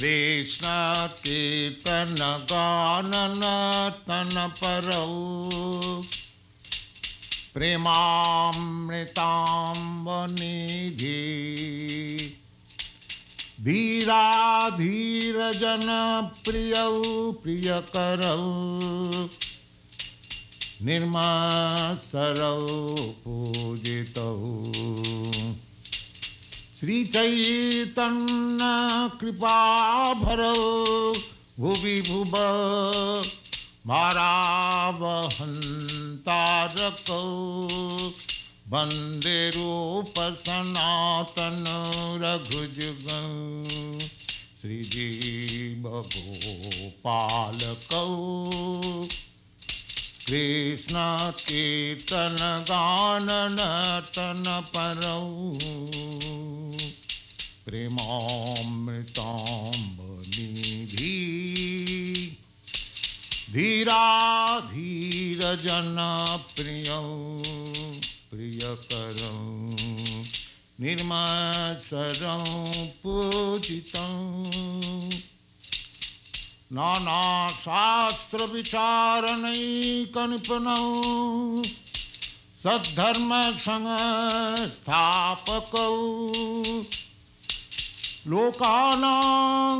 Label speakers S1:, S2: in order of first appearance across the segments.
S1: कृष्ण कीर्तन गानन तन परौ प्रेमामृताम्बनिधि धीराधीरजन प्रियौ प्रियकरौ निर्मत्सरौ पूजितौ। श्रीचैतन्यकृपाभरौ भुवि भुव भारावहन्तारकौ वन्दे रूपसनातन रघुजुगौ श्रीजीवगोपालकौ कृष्ण कीर्तन गान नर्तन परौ प्रेमामृताम्बनिधि। धीरा धीर जन प्रिय प्रियकरौ निर्मत्सरं पूजितम् नानाशास्त्रविचारणैकनिपुणौ सद्धर्मसंस्थापकौ। लोकानां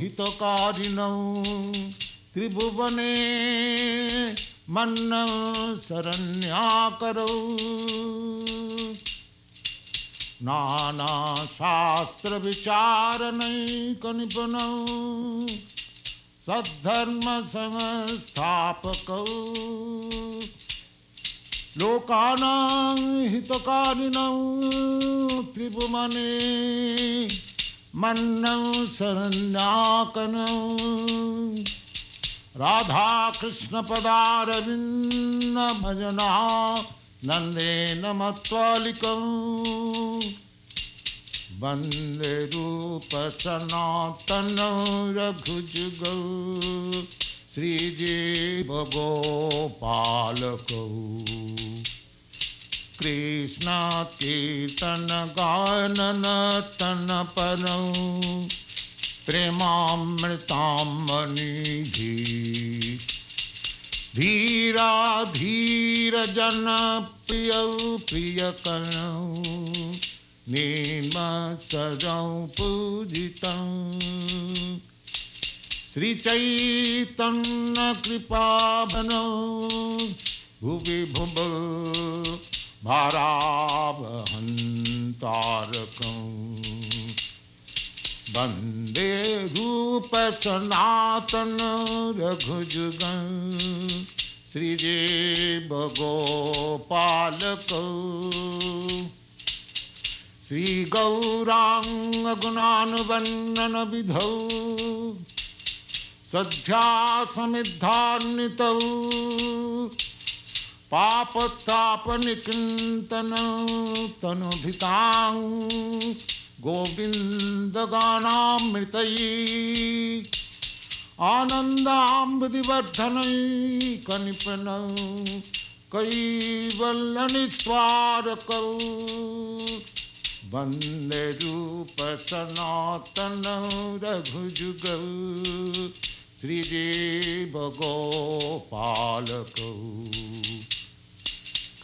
S1: हितकारिणौ त्रिभुवने मन्न शरण्याकरौ। नानाशास्त्रविचारणैकनिपुणौ सद्धर्म संस्थापकौ लोकानां हितकारिणौ त्रिभुवने मन्नौ शरण्याकनौ राधाकृष्णपदारविन्द भजना नन्देन मत्वालिकम् वंदे रूपसनातन रघुजुगौ श्रीजीवगोपालकौ कृष्णकीर्तनगाननर्तन परौ प्रेमामृताम्बनिधि। धीरा धीर जन प्रिय प्रियकण धीरजनप्रियौ प्रियकरौ निर्मत्सरं पूजितं। श्रीचैतन्यकृपाभनो भुवि भुव भारावहन्तारकं वंदे रूपसनातन रघुजुगं श्रीदेवगोपालकौ श्रीगौराङ्गगुणानुवर्णन विधौ सध्यासमिद्धान्वितौ पापतापनिकिन्तन तनुभृतां गोविन्दगानामृतयी आनन्दाम्बुदिवर्धनैकनिपनौ कैवल्यनिस्वारकौ। वंदे रूपसनातन रघुजुगौ श्रीदेवगोपालकौ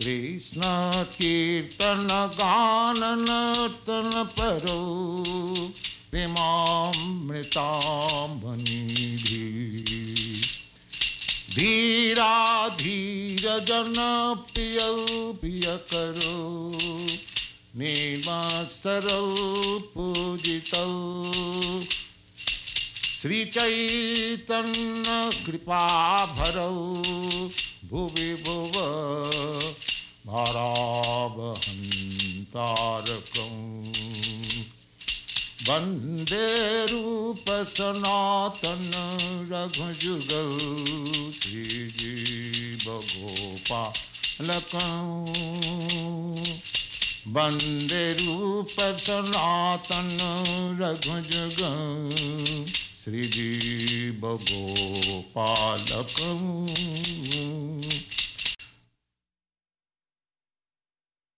S1: कृष्णकीर्तनगाननर्तन परौ। प्रेमामृताम्बनिधि। धीरा धीरजनप्रियौ प्रियकरो निमत्सरौ पूजितौ। श्रीचैतन्यकृपाभरौ भुवि भुव भारावहन्तारकं वंदे रूपसनातन रघुजुगौ श्रीजीवगोपालकम् वंदे रूपसनातन रघुजग श्रीजीवगोपालकम्